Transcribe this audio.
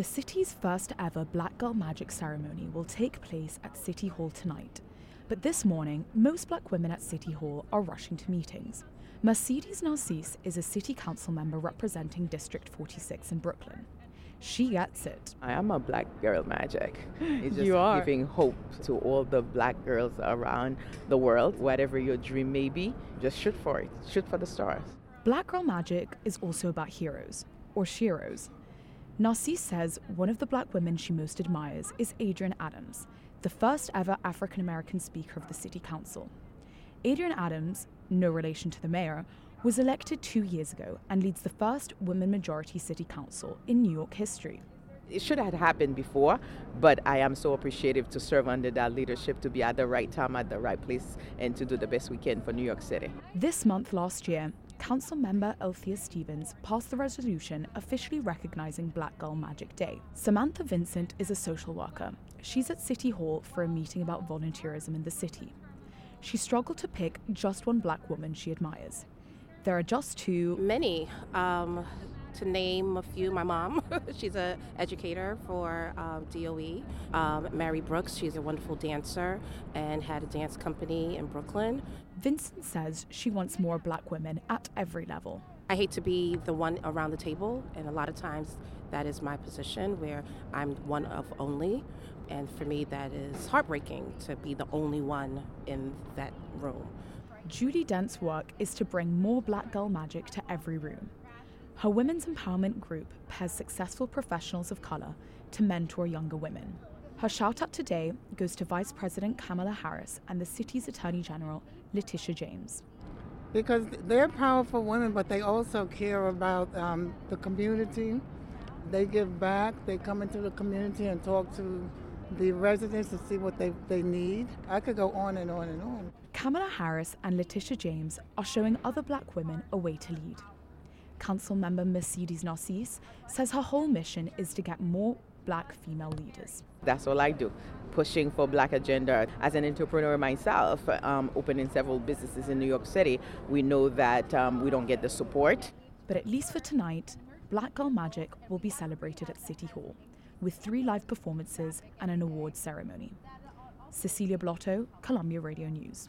The city's first ever Black Girl Magic ceremony will take place at City Hall tonight. But this morning, most black women at City Hall are rushing to meetings. Mercedes Narcisse is a city council member representing District 46 in Brooklyn. She gets it. I am a black girl magic. It's just You are. giving hope to all the black girls around the world. Whatever your dream may be, just shoot for it. Shoot for the stars. Black Girl Magic is also about heroes, or sheroes. Narcisse says one of the black women she most admires is Adrienne Adams, the first ever African American speaker of the city council. Adrienne Adams, no relation to the mayor, was elected two years ago and leads the first women majority city council in New York history. It should have happened before, but I am so appreciative to serve under that leadership, to be at the right time, at the right place, and to do the best we can for New York City. This month last year, Council member Althea Stevens passed the resolution officially recognizing Black Girl Magic Day. Samantha Vincent is a social worker. She's at City Hall for a meeting about volunteerism in the city. She struggled to pick just one black woman she admires. There are just two. Many. Um, to name a few, my mom, she's an educator for um, DOE. Um, Mary Brooks, she's a wonderful dancer and had a dance company in Brooklyn. Vincent says she wants more black women at every level. I hate to be the one around the table, and a lot of times that is my position where I'm one of only. And for me, that is heartbreaking to be the only one in that room. Judy Dent's work is to bring more black girl magic to every room. Her women's empowerment group pairs successful professionals of color to mentor younger women. Her shout out today goes to Vice President Kamala Harris and the city's Attorney General Letitia James. because they're powerful women, but they also care about um, the community. They give back. They come into the community and talk to the residents to see what they, they need. I could go on and on and on. Kamala Harris and Letitia James are showing other black women a way to lead. Council member Mercedes Narcisse says her whole mission is to get more black female leaders. That's all I do, pushing for black agenda. As an entrepreneur myself, um, opening several businesses in New York City, we know that um, we don't get the support. But at least for tonight, Black Girl Magic will be celebrated at City Hall with three live performances and an awards ceremony. Cecilia Blotto, Columbia Radio News.